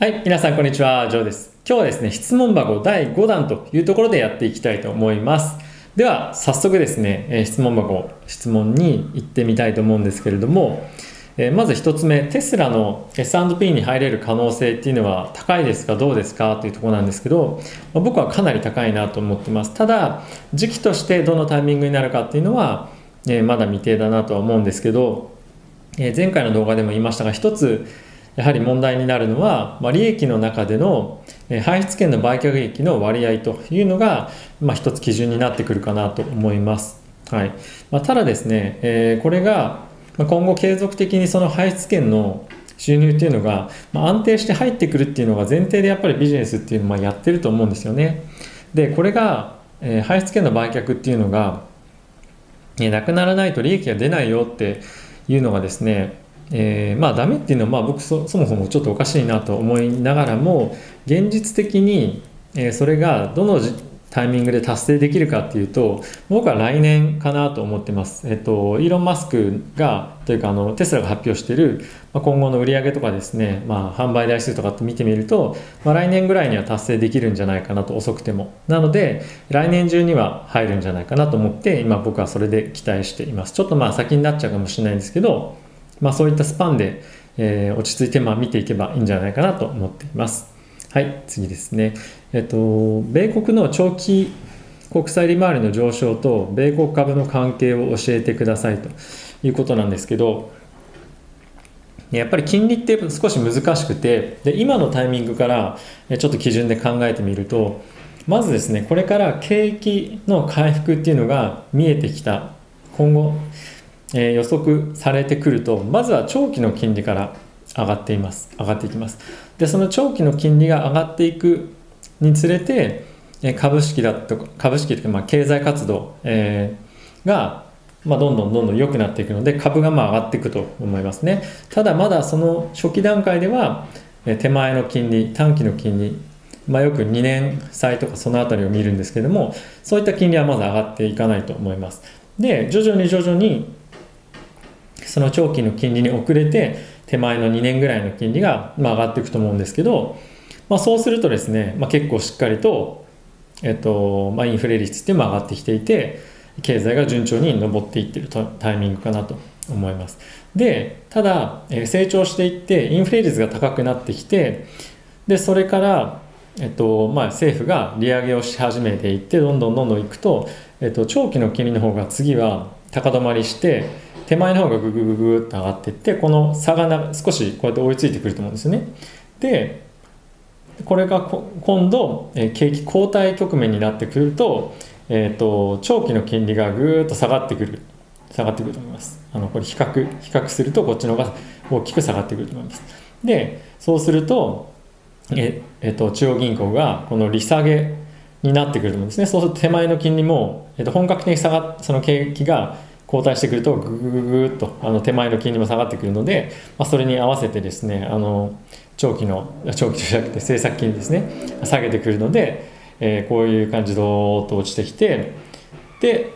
はい、皆さんこんにちは、ジョーです。今日はですね、質問箱第5弾というところでやっていきたいと思います。では、早速ですね、え質問箱、質問に行ってみたいと思うんですけれども、えまず1つ目、テスラの S&P に入れる可能性っていうのは高いですか、どうですか？というところなんですけど、ま僕はかなり高いなと思ってます。ただ、時期としてどのタイミングになるかっていうのは、えまだ未定だなとは思うんですけど、え前回の動画でも言いましたが一つやはり問題になるのは、まあ、利益の中での排出権の売却益の割合というのが、まあ、一つ基準になってくるかなと思います。はいまあ、ただですね、えーこれが今後継続的にその排出権の収入っていうのが、ま、安定して入ってくるっていうのが前提でやっぱりビジネスっていうのをやってると思うんですよね。でこれが、えー排出権の売却っていうのがえーなくならないと利益が出ないよっていうのがですね、えーまあダメっていうのはまあ僕そもそもちょっとおかしいなと思いながらも現実的に、えーそれがどのじタイミングで達成できるかっていうと僕は来年かなと思ってます。えっとイーロン・マスクがというかあのテスラが発表している、まあ、今後の売り上げとかですね、まあ、販売台数とかって見てみると、まあ、来年ぐらいには達成できるんじゃないかなと遅くてもなので来年中には入るんじゃないかなと思って今僕はそれで期待していますちょっとまあ先になっちゃうかもしれないんですけど、まあ、そういったスパンで、えー落ち着いてまあ見ていけばいいんじゃないかなと思っています。はい次ですね。えっと米国の長期国債利回りの上昇と米国株の関係を教えてくださいということなんですけどやっぱり金利って少し難しくてで今のタイミングからえちょっと基準で考えてみるとまずですねこれから景気の回復っていうのが見えてきた今後、えー予測されてくるとまずは長期の金利から上がっています。上がっていきます。でその長期の金利が上がっていくにつれてえー株式だとか株式というかまあ経済活動、えーがまあ、どんどんどんどん良くなっていくので株がまあ上がっていくと思いますね。ただまだその初期段階ではえ手前の金利短期の金利まあ、よく2年債とかそのあたりを見るんですけどもそういった金利はまず上がっていかないと思います。で徐々に徐々にその長期の金利に遅れて手前の2年ぐらいの金利がまあ上がっていくと思うんですけど、まあ、そうするとですね、まあ、結構しっかりと、えっとまあ、インフレ率っても上がってきていて経済が順調に上っていってるタイミングかなと思います。でただえー成長していってインフレ率が高くなってきてでそれから、えっとまあ、政府が利上げをし始めていってどんどんどんどんいくと、えっと、長期の金利の方が次は高止まりして手前の方がグググググっと上がっていってこの差が少しこうやって追いついてくると思うんですね。でこれが今度、え景気後退局面になってくると,、えー、と長期の金利がぐーっと下がってくる。下がってくると思います。あのこれ比較比較するとこっちの方が大きく下がってくると思います。でそうするとええっと、中央銀行がこの利下げになってくると思うんですね。そうすると手前の金利も、えっと、本格的に下がその景気が後退してくるとグググググっとあの手前の金利も下がってくるので、まあ、それに合わせてですねあの長期の長期じゃなくて政策金利ですね下げてくるので、えーこういう感じでドーッと落ちてきてで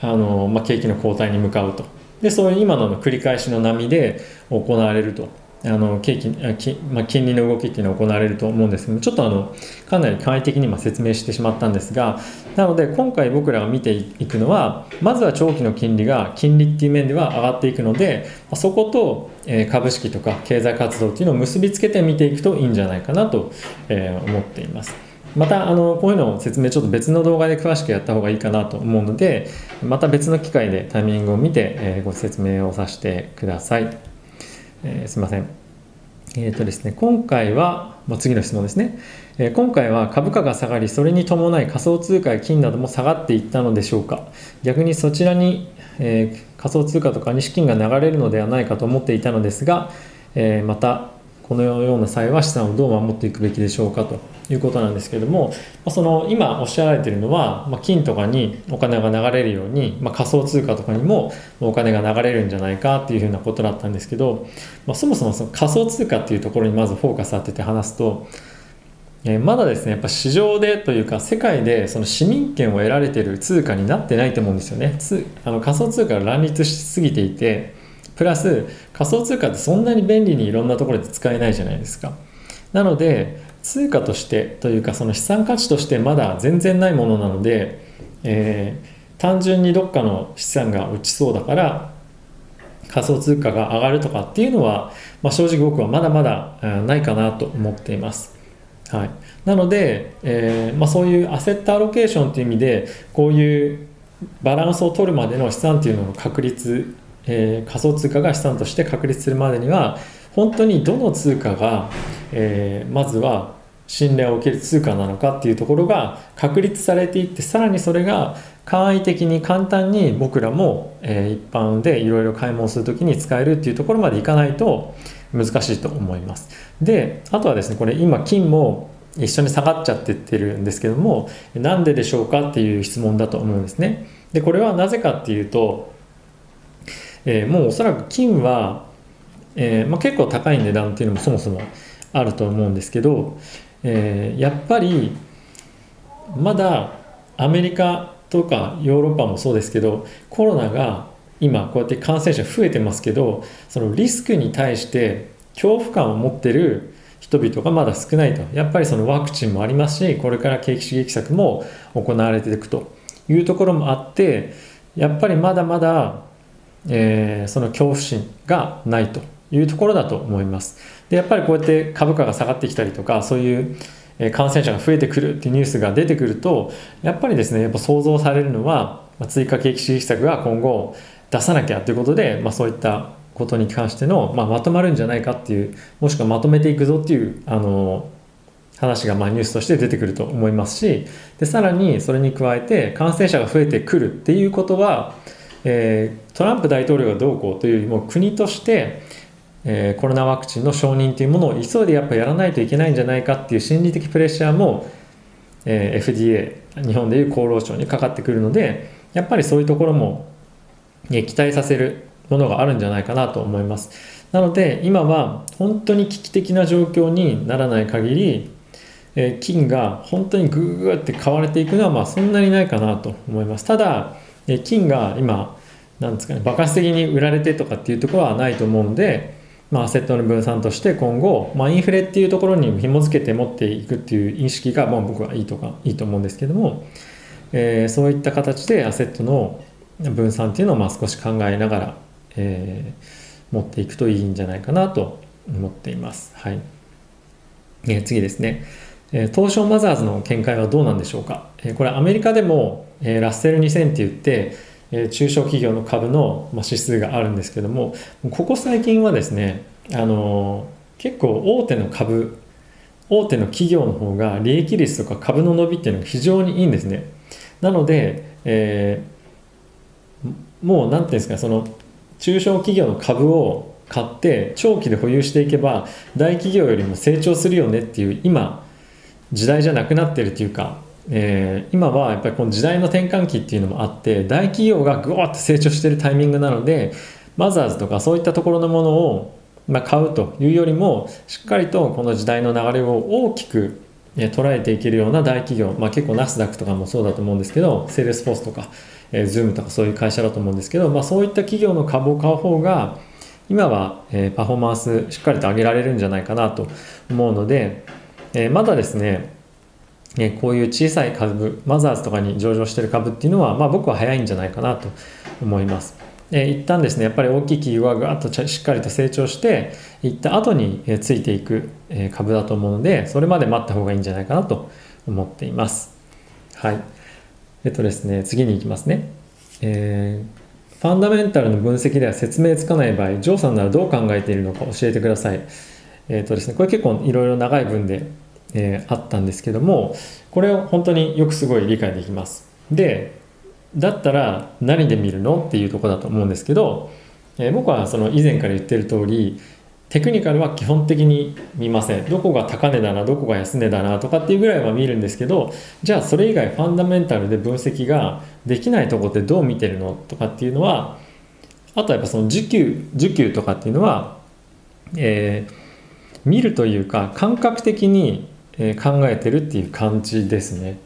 あの、まあ、景気の後退に向かうと。でそういう今の繰り返しの波で行われると。あの景気あきまあ、金利の動きっていうのは行われると思うんですけどちょっとあのかなり簡易的に今説明してしまったんですがなので今回僕らが見ていくのはまずは長期の金利が金利っていう面では上がっていくのでそこと、株式とか経済活動っていうのを結びつけて見ていくといいんじゃないかなと、思っています。またあのこういうのを説明ちょっと別の動画で詳しくやった方がいいかなと思うのでまた別の機会でタイミングを見て、ご説明をさせてください。えーすいません。えーとですね、今回は、まあ、次の質問ですね、えー今回は株価が下がりそれに伴い仮想通貨や金なども下がっていったのでしょうか逆にそちらに、えー仮想通貨とかに資金が流れるのではないかと思っていたのですが、えーまたこのような際は資産をどう守っていくべきでしょうかということなんですけれども、まその今おっしゃられているのは、ま、金とかにお金が流れるように、ま、仮想通貨とかにもお金が流れるんじゃないかっていうふうなことだったんですけど、ま、そもそもその仮想通貨っていうところにまずフォーカス当てて話すと、えまだですねやっぱ市場でというか世界でその市民権を得られている通貨になってないと思うんですよね。あの仮想通貨が乱立しすぎていてプラス仮想通貨ってそんなに便利にいろんなところで使えないじゃないですかなので通貨としてというかその資産価値としてまだ全然ないものなので、えー、単純にどっかの資産が落ちそうだから仮想通貨が上がるとかっていうのは、まあ、正直僕はまだまだないかなと思っています。はい、なので、えーまあ、そういうアセットアロケーションという意味でこういうバランスを取るまでの資産というのを確立、えー、仮想通貨が資産として確立するまでには本当にどの通貨が、えー、まずは信頼を受ける通貨なのかっていうところが確立されていってさらにそれが簡易的に簡単に僕らも、えー、一般でいろいろ買い物する時に使えるっていうところまでいかないと難しいと思います。であとはですねこれ今金も一緒に下がっちゃってってるんですけどもなんででしょうかっていう質問だと思うんですね。でこれはなぜかっていうと、えー、もうおそらく金は、えーまあ、結構高い値段っていうのもそもそもあると思うんですけど、えー、やっぱりまだアメリカとかヨーロッパもそうですけどコロナが今こうやって感染者増えてますけどそのリスクに対して恐怖感を持ってる人々がまだ少ないと。やっぱりそのワクチンもありますしこれから景気刺激策も行われていくというところもあってやっぱりまだまだ、えー、その恐怖心がないというところだと思います。でやっぱりこうやって株価が下がってきたりとかそういう感染者が増えてくるっていうニュースが出てくるとやっぱりですねやっぱ想像されるのは追加景気刺激策が今後出さなきゃということで、まあ、そういったことに関しての、まあ、まとまるんじゃないかっていうもしくはまとめていくぞっていうあの話がまあニュースとして出てくると思いますしでさらにそれに加えて感染者が増えてくるっていうことは、えー、トランプ大統領がどうこうというよりも国としてえー、コロナワクチンの承認というものを急いでやっぱやらないといけないんじゃないかっていう心理的プレッシャーも、えー、FDA 日本でいう厚労省にかかってくるのでやっぱりそういうところも、ね、期待させるものがあるんじゃないかなと思います。なので今は本当に危機的な状況にならない限り、えー、金が本当にグーグーって買われていくのはまあそんなにないかなと思います。ただ、金が今なんですかね爆発的に売られてとかっていうところはないと思うのでまあ、アセットの分散として今後、まあ、インフレっていうところに紐付けて持っていくっていう意識が、まあ、僕はいいとかいいと思うんですけども、えー、そういった形でアセットの分散っていうのをまあ少し考えながら、えー、持っていくといいんじゃないかなと思っています。はい、えー、次ですね。えー、東証マザーズの見解はどうなんでしょうか、えー、これアメリカでも、えー、ラッセル2000って言ってえ中小企業の株の、ま指数があるんですけどもここ最近はですねあの結構大手の株大手の企業の方が利益率とか株の伸びっていうのが非常にいいんですね。なので、えー、もう何ていうんですかその中小企業の株を買って長期で保有していけば大企業よりも成長するよねっていう今時代じゃなくなってるっていうかえー、今はやっぱりこの時代の転換期っていうのもあって大企業がぐわっと成長してるタイミングなのでマザーズとかそういったところのものを、まあ、買うというよりもしっかりとこの時代の流れを大きく捉えていけるような大企業、まあ、結構ナスダックとかもそうだと思うんですけどセールスフォースとか、えー、ズームとかそういう会社だと思うんですけど、まあ、そういった企業の株を買う方が今は、えー、パフォーマンスしっかりと上げられるんじゃないかなと思うので、えー、まだですねえこういう小さい株マザーズとかに上場してる株っていうのは、まあ、僕は早いんじゃないかなと思います。え一旦ですねやっぱり大きい企業がガーッとしっかりと成長していった後についていく株だと思うのでそれまで待った方がいいんじゃないかなと思っています。はい。えっとですね次に行きますね、えー、ファンダメンタルの分析では説明つかない場合ジョーさんならどう考えているのか教えてください。えっとですねこれ結構いろいろ長い文でえー、あったんですけどもこれを本当によくすごい理解できます。でだったら何で見るのっていうとこだと思うんですけど、えー、僕はその以前から言ってる通りテクニカルは基本的に見ません。どこが高値だなどこが安値だなとかっていうぐらいは見るんですけどじゃあそれ以外ファンダメンタルで分析ができないとこってどう見てるのとかっていうのはあとはやっぱその需給需給とかっていうのは、えー、見るというか感覚的にえ考えてるっていう感じですね。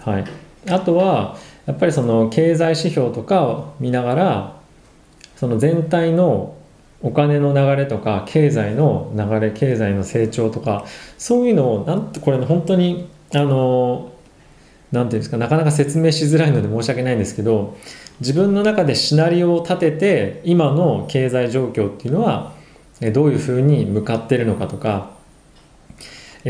はい、あとはやっぱりその経済指標とかを見ながらその全体の、お金の流れとか経済の流れ経済の成長とかそういうのをなんてこれ、ね、本当にあのなんていうんですかなかなか説明しづらいので申し訳ないんですけど自分の中でシナリオを立てて今の経済状況っていうのはどういうふうに向かってるのかとか、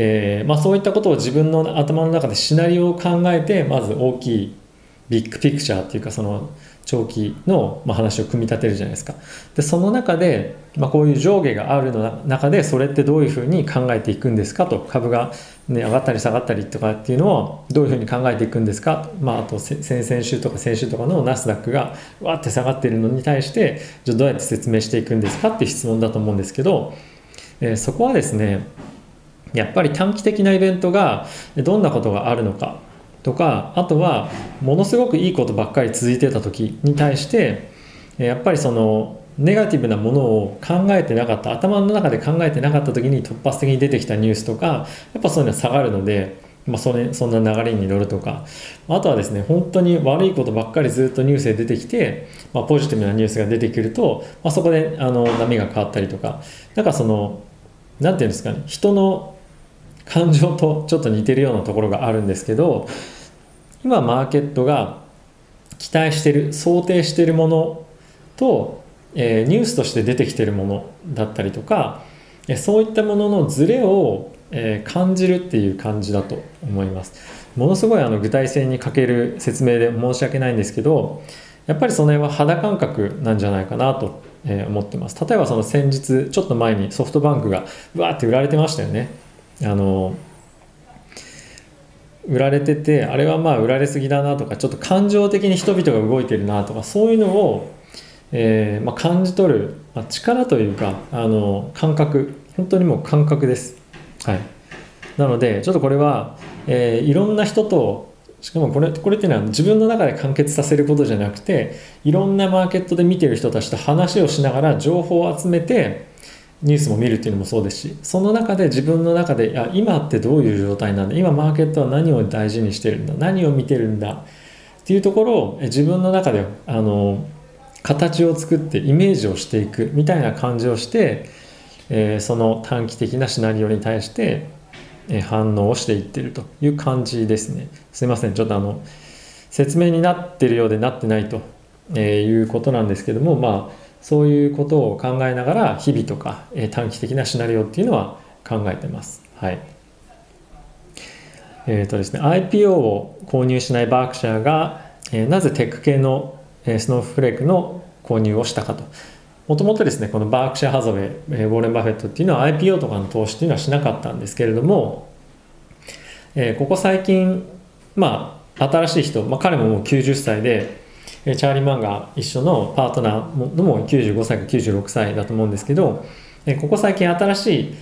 えー、まあ、そういったことを自分の頭の中でシナリオを考えてまず大きいビッグピクチャーっていうかその長期の話を組み立てるじゃないですか。でその中で、まあ、こういう上下があるの中でそれってどういうふうに考えていくんですかと株が、ね、上がったり下がったりとかっていうのをどういうふうに考えていくんですか、まあ、あと先々週とか先週とかのナスダックがわって下がってるのに対してじゃあどうやって説明していくんですかっていう質問だと思うんですけど、えー、そこはですねやっぱり短期的なイベントがどんなことがあるのかとかあとはものすごくいいことばっかり続いてた時に対してやっぱりそのネガティブなものを考えてなかった頭の中で考えてなかった時に突発的に出てきたニュースとかやっぱそういうのは下がるので、まあ、それそんな流れに乗るとか。あとはですね本当に悪いことばっかりずっとニュースで出てきて、まあ、ポジティブなニュースが出てくると、まあ、そこであの波が変わったりとか。なんかその何て言うんですかね人の感情とちょっと似てるようなところがあるんですけど今マーケットが期待してる想定してるものと、えー、ニュースとして出てきてるものだったりとかそういったもののズレを、え、感じるっていう感じだと思います。ものすごいあの具体性に欠ける説明で申し訳ないんですけどやっぱりその辺は肌感覚なんじゃないかなと思ってます。例えばその先日ちょっと前にソフトバンクがうわーって売られてましたよね。あの売られててあれはまあ売られすぎだなとかちょっと感情的に人々が動いてるなとかそういうのを、えーまあ、感じ取る、まあ、力というかあの感覚本当にもう感覚です。はい、なのでちょっとこれは、えー、いろんな人としかもこれこれっていうのは自分の中で完結させることじゃなくていろんなマーケットで見てる人たちと話をしながら情報を集めてニュースも見るっていうのもそうですしその中で自分の中であ今ってどういう状態なんだ今マーケットは何を大事にしてるんだ何を見てるんだっていうところを自分の中であの形を作ってイメージをしていくみたいな感じをして、えー、その短期的なシナリオに対して、え反応をしていってるという感じですね。すいませんちょっとあの説明になってるようでなってないとえいうことなんですけどもまあそういうことを考えながら日々とか、え短期的なシナリオっていうのは考えてます。はい。え、ー、とですね、IPO を購入しないバークシャーが、えなぜテック系の、えスノーフレークの購入をしたかと。もともとですね、このバークシャーハザウェイ、えウォーレン・バフェットっていうのは IPO とかの投資っていうのはしなかったんですけれども、えここ最近、まあ、新しい人、まあ、彼ももう90歳で、チャーリー・マンガー一緒のパートナーのも95歳か96歳だと思うんですけどここ最近新しい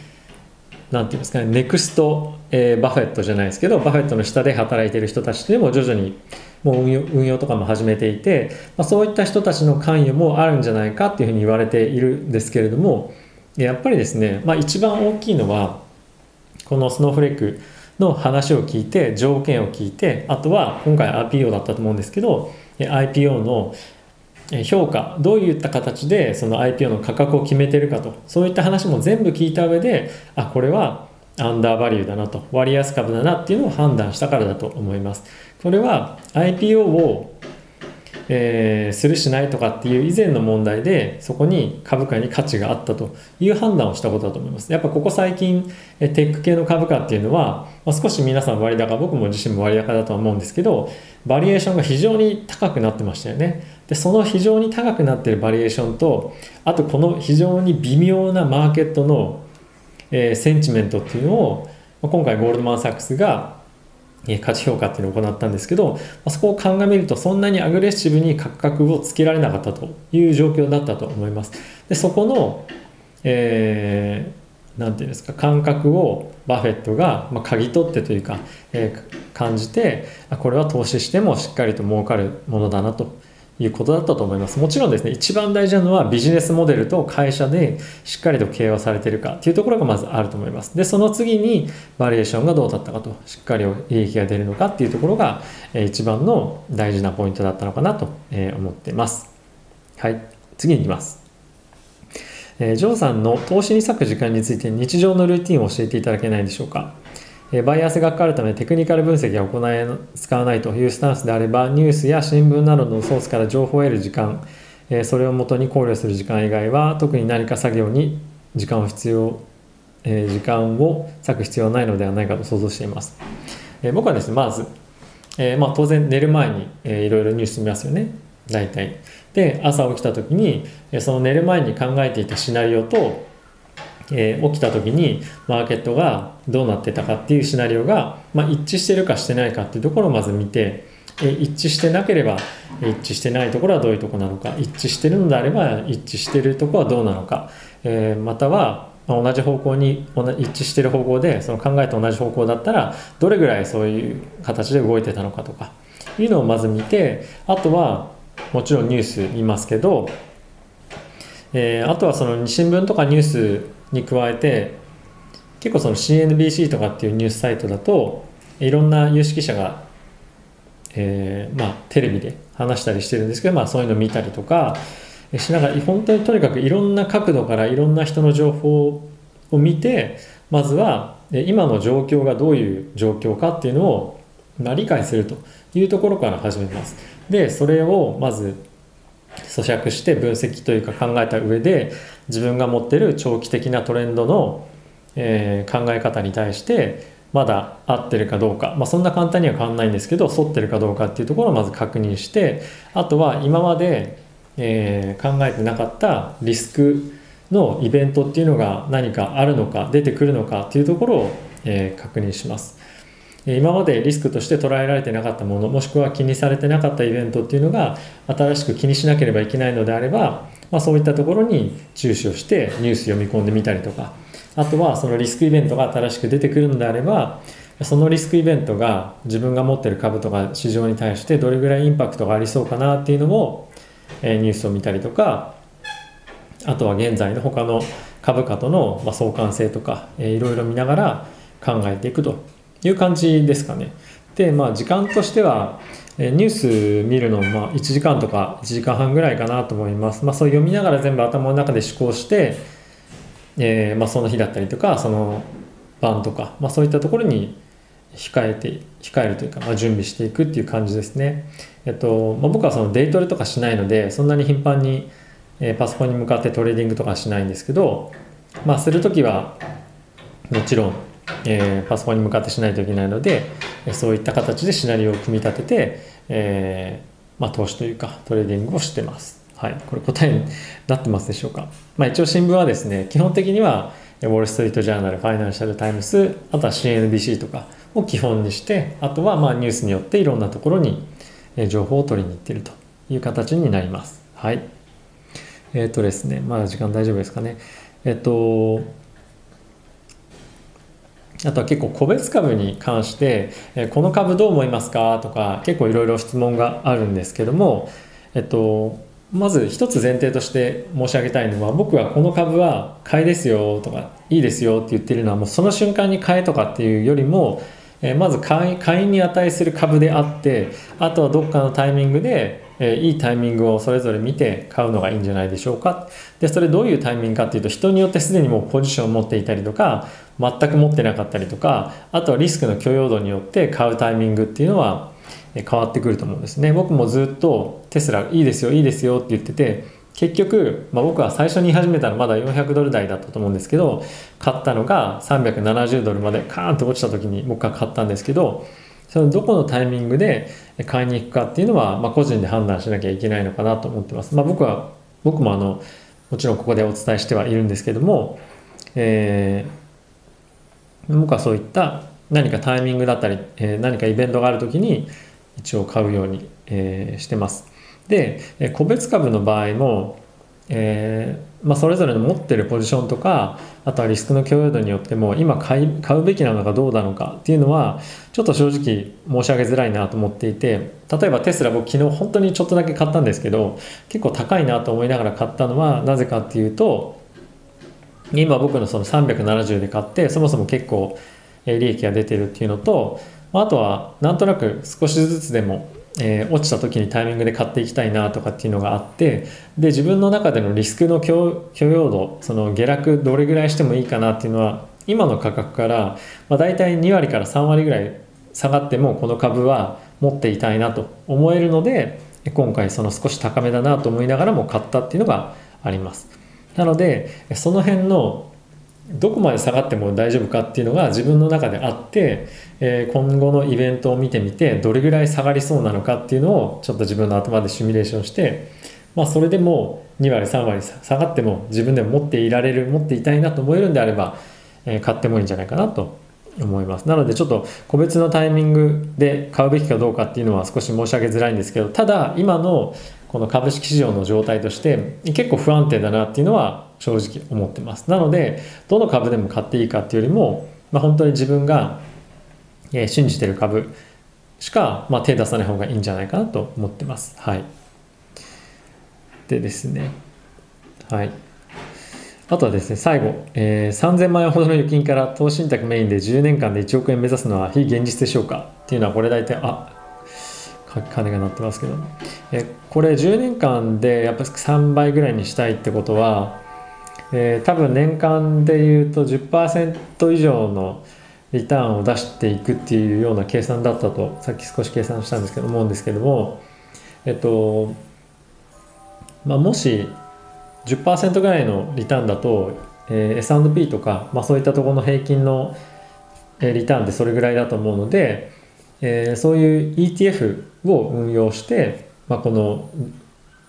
なんていうんですかねネクスト、えー、バフェットじゃないですけどバフェットの下で働いている人たちでも徐々にもう運用運用とかも始めていて、まあ、そういった人たちの関与もあるんじゃないかっていうふうに言われているんですけれどもやっぱりですね、まあ、一番大きいのはこのスノーフレークの話を聞いて条件を聞いてあとは今回 RPO だったと思うんですけど IPO の評価どういった形でその IPO の価格を決めてるかと。そういった話も全部聞いた上であこれはアンダーバリューだなと。割安株だなっていうのを判断したからだと思います。これは IPO をえー、するしないとかっていう以前の問題でそこに株価に価値があったという判断をしたことだと思います。やっぱここ最近テック系の株価っていうのは、まあ、少し皆さん割高僕も自身も割高だとは思うんですけどバリエーションが非常に高くなってましたよね。でその非常に高くなってるバリエーションとあとこの非常に微妙なマーケットの、えー、センチメントっていうのを今回ゴールドマン・サックスが価値評価っていうのを行ったんですけどそこを鑑みるとそんなにアグレッシブに価格をつけられなかったという状況だったと思います。でそこの、えー、て言うんですか感覚をバフェットが、まあ、嗅ぎ取ってというか、えー、感じてこれは投資してもしっかりと儲かるものだなと。いうことだったと思います。もちろんですね、一番大事なのはビジネスモデルと会社でしっかりと経営をされてるかっていうところがまずあると思います。で、その次にバリエーションがどうだったかと、しっかり利益が出るのかっていうところが一番の大事なポイントだったのかなと思っています。はい、次に行きます。えー、ジョーさんの投資に割く時間について日常のルーティンを教えていただけないでしょうか、バイアスがかかるためテクニカル分析が行え使わないというスタンスであればニュースや新聞などのソースから情報を得る時間、それをもとに考慮する時間以外は特に何か作業に時間を必要、時間を割く必要はないのではないかと想像しています、僕はですねまず、えまあ、当然寝る前に、いろいろニュース見ますよね。大体。で朝起きた時にその寝る前に考えていたシナリオと、えー、起きた時にマーケットがどうなってたかっていうシナリオが、まあ、一致してるかしてないかっていうところをまず見て、えー、一致してなければ一致してないところはどういうところなのか一致してるのであれば一致してるところはどうなのか、えー、または同じ方向に一致してる方向でその考えと同じ方向だったらどれぐらいそういう形で動いてたのかとかいうのをまず見てあとはもちろんニュース見ますけど、えー、あとはその新聞とかニュースに加えて結構その CNBC とかっていうニュースサイトだといろんな有識者が、えー、まあ、テレビで話したりしてるんですけど、まあ、そういうの見たりとかしながら本当にとにかくいろんな角度からいろんな人の情報を見てまずは今の状況がどういう状況かっていうのを、まあ、理解するというところから始めます。でそれをまず咀嚼して分析というか考えた上で自分が持ってる長期的なトレンドの、えー、考え方に対してまだ合ってるかどうか、まあ、そんな簡単には変わんないんですけど沿ってるかどうかっていうところをまず確認してあとは今まで、えー、考えてなかったリスクのイベントっていうのが何かあるのか出てくるのかっていうところを、えー、確認します。今までリスクとして捉えられてなかったものもしくは気にされてなかったイベントっていうのが新しく気にしなければいけないのであれば、まあ、そういったところに注視をしてニュース読み込んでみたりとかあとはそのリスクイベントが新しく出てくるのであればそのリスクイベントが自分が持ってる株とか市場に対してどれぐらいインパクトがありそうかなっていうのも、えニュースを見たりとかあとは現在の他の株価との相関性とか、えいろいろ見ながら考えていくと。いう感じですかね。で、まあ、時間としては、えニュース見るのまあ1時間とか1時間半ぐらいかなと思います。まあ、そう読みながら全部頭の中で思考して、えー、まあ、その日だったりとかその晩とか、まあ、そういったところに控えて控えるというか、まあ、準備していくっていう感じですね。えっとまあ、僕はそのデイトレとかしないのでそんなに頻繁に、えー、パソコンに向かってトレーディングとかしないんですけど、まあ、する時はもちろんえー、パソコンに向かってしないといけないのでそういった形でシナリオを組み立てて、えー、まあ、投資というかトレーディングをしてます。はい、これ答えになってますでしょうか。まあ、一応新聞はですね基本的にはウォール・ストリート・ジャーナル、ファイナンシャル・タイムス、あとは CNBC とかを基本にして、あとはまあニュースによっていろんなところに情報を取りに行っているという形になります。はい。えっ、ー、とですね、まだ時間大丈夫ですかね。えっ、ー、と、あとは結構個別株に関して、えこの株どう思いますか？とか結構いろいろ質問があるんですけども、えっと、まず一つ前提として申し上げたいのは僕はこの株は買いですよとかいいですよって言ってるのはもうその瞬間に買えとかっていうよりも、えまず買い買いに値する株であってあとはどっかのタイミングでえいいタイミングをそれぞれ見て買うのがいいんじゃないでしょうか。でそれどういうタイミングかっていうと人によってすでにもうポジションを持っていたりとか全く持ってなかったりとかあとはリスクの許容度によって買うタイミングっていうのは変わってくると思うんですね僕もずっとテスラいいですよいいですよって言ってて結局、まあ、僕は最初に言い始めたのまだ400ドル台だったと思うんですけど買ったのが370ドルまでカーンと落ちた時に僕は買ったんですけどそのどこのタイミングで買いに行くかっていうのは、まあ、個人で判断しなきゃいけないのかなと思ってます。まあ、僕は僕もあのもちろんここでお伝えしてはいるんですけども、えー、僕はそういった何かタイミングだったり、えー、何かイベントがある時に一応買うように、えー、してます。で個別株の場合も、えーまあ、それぞれの持ってるポジションとかあとはリスクの許容度によっても今買い買うべきなのかどうなのかっていうのはちょっと正直申し上げづらいなと思っていて例えばテスラ僕昨日本当にちょっとだけ買ったんですけど結構高いなと思いながら買ったのはなぜかっていうと今僕のその370で買ってそもそも結構利益が出てるっていうのとあとはなんとなく少しずつでもえ、落ちた時にタイミングで買っていきたいなとかっていうのがあってで自分の中でのリスクの許容度その下落どれぐらいしてもいいかなっていうのは今の価格から、まあ、大体2割から3割ぐらい下がってもこの株は持っていたいなと思えるので今回その少し高めだなと思いながらも買ったっていうのがあります。なのでその辺のどこまで下がっても大丈夫かっていうのが自分の中であって、えー、今後のイベントを見てみてどれぐらい下がりそうなのかっていうのをちょっと自分の頭でシミュレーションして、まあ、それでも2割3割下がっても自分でも持っていられる持っていたいなと思えるんであれば、えー、買ってもいいんじゃないかなと思います。なのでちょっと個別のタイミングで買うべきかどうかっていうのは少し申し上げづらいんですけどただ今のこの株式市場の状態として結構不安定だなっていうのは正直思ってます。なのでどの株でも買っていいかっていうよりも、まあ、本当に自分が信じてる株しか、まあ、手出さない方がいいんじゃないかなと思ってます。はい。でですね。はい。あとはですね、最後、えー、3000万円ほどの預金から投資信託メインで10年間で1億円目指すのは非現実でしょうかっていうのはこれ大体、あ、金が鳴ってますけど、えこれ10年間でやっぱり3倍ぐらいにしたいってことは、えー、多分年間でいうと10%以上のリターンを出していくっていうような計算だったとさっき少し計算したんですけど思うんですけどもえっとまあもし10%ぐらいのリターンだと、えー、S&P とか、まあ、そういったところの平均のリターンってそれぐらいだと思うので、えー、そういう ETF を運用して、まあ、この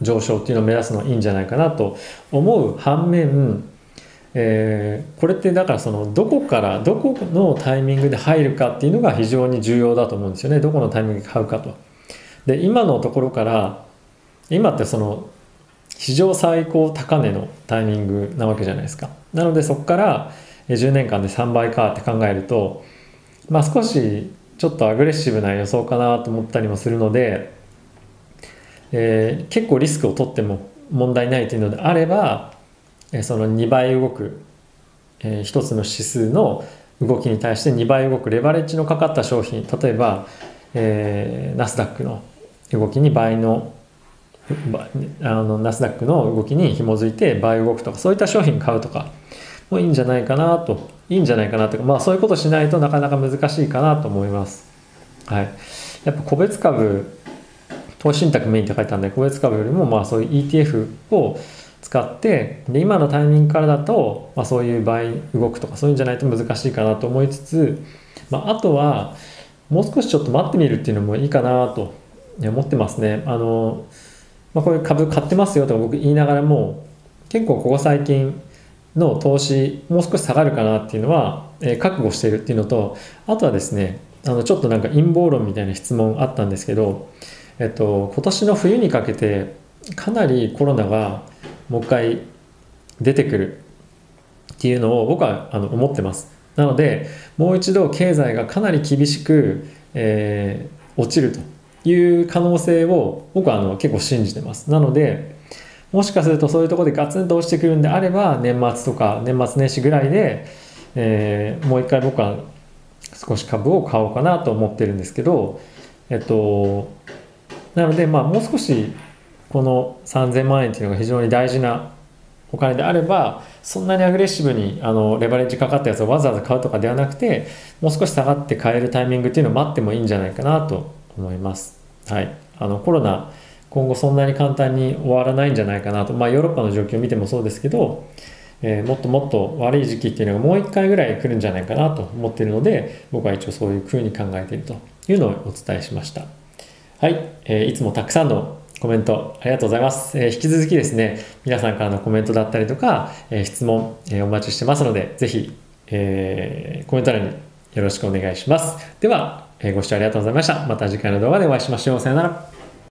上昇っていうのを目指すのはいいんじゃないかなと思う反面、えー、これってだからそのどこからどこのタイミングで入るかっていうのが非常に重要だと思うんですよねどこのタイミングで買うかと。で今のところから今ってその史上最高高値のタイミングなわけじゃないですか。なのでそこから10年間で3倍かって考えると、まあ、少しちょっとアグレッシブな予想かなと思ったりもするので、えー、結構リスクを取っても問題ないというのであれば、えその2倍動く、えー、1つの指数の動きに対して2倍動くレバレッジのかかった商品例えば、えー、ナスダックの動きに倍のあのナスダックの動きに紐づいて倍動くとかそういった商品買うとかもいいんじゃないかなといいんじゃないかなとかまあそういうことしないとなかなか難しいかなと思います。はい、やっぱ個別株投資信託メインって書いてあるんで個別株よりもまあそういう ETF を使ってで今のタイミングからだと、まあ、そういう倍動くとかそういうんじゃないと難しいかなと思いつつ、まあ、あとはもう少しちょっと待ってみるっていうのもいいかなと思ってますね。あのまあ、こういう株買ってますよとか僕言いながらも結構ここ最近の投資もう少し下がるかなっていうのは、えー、覚悟しているっていうのとあとはですねあのちょっとなんか陰謀論みたいな質問あったんですけど、えっと、今年の冬にかけてかなりコロナがもう一回出てくるっていうのを僕はあの思ってますなのでもう一度経済がかなり厳しく、えー、落ちるという可能性を僕はあの結構信じてます。なので、もしかするとそういうところでガツンと落ちてくるんであれば、年末とか年末年始ぐらいで、えー、もう一回僕は少し株を買おうかなと思ってるんですけど、えっと、なので、まあ、もう少しこの3000万円っていうのが非常に大事なお金であれば、そんなにアグレッシブにあのレバレッジかかったやつをわざわざ買うとかではなくて、もう少し下がって買えるタイミングっていうのを待ってもいいんじゃないかなと思います。はい、あのコロナ今後そんなに簡単に終わらないんじゃないかなと、まあ、ヨーロッパの状況を見てもそうですけど、えー、もっともっと悪い時期っていうのがもう一回ぐらい来るんじゃないかなと思っているので僕は一応そういうふうに考えているというのをお伝えしましたはい、えー、いつもたくさんのコメントありがとうございます、えー、引き続きですね皆さんからのコメントだったりとか、え質問、えお待ちしてますのでぜひ、えコメント欄によろしくお願いしますではえご視聴ありがとうございました。また次回の動画でお会いしましょう。さよなら。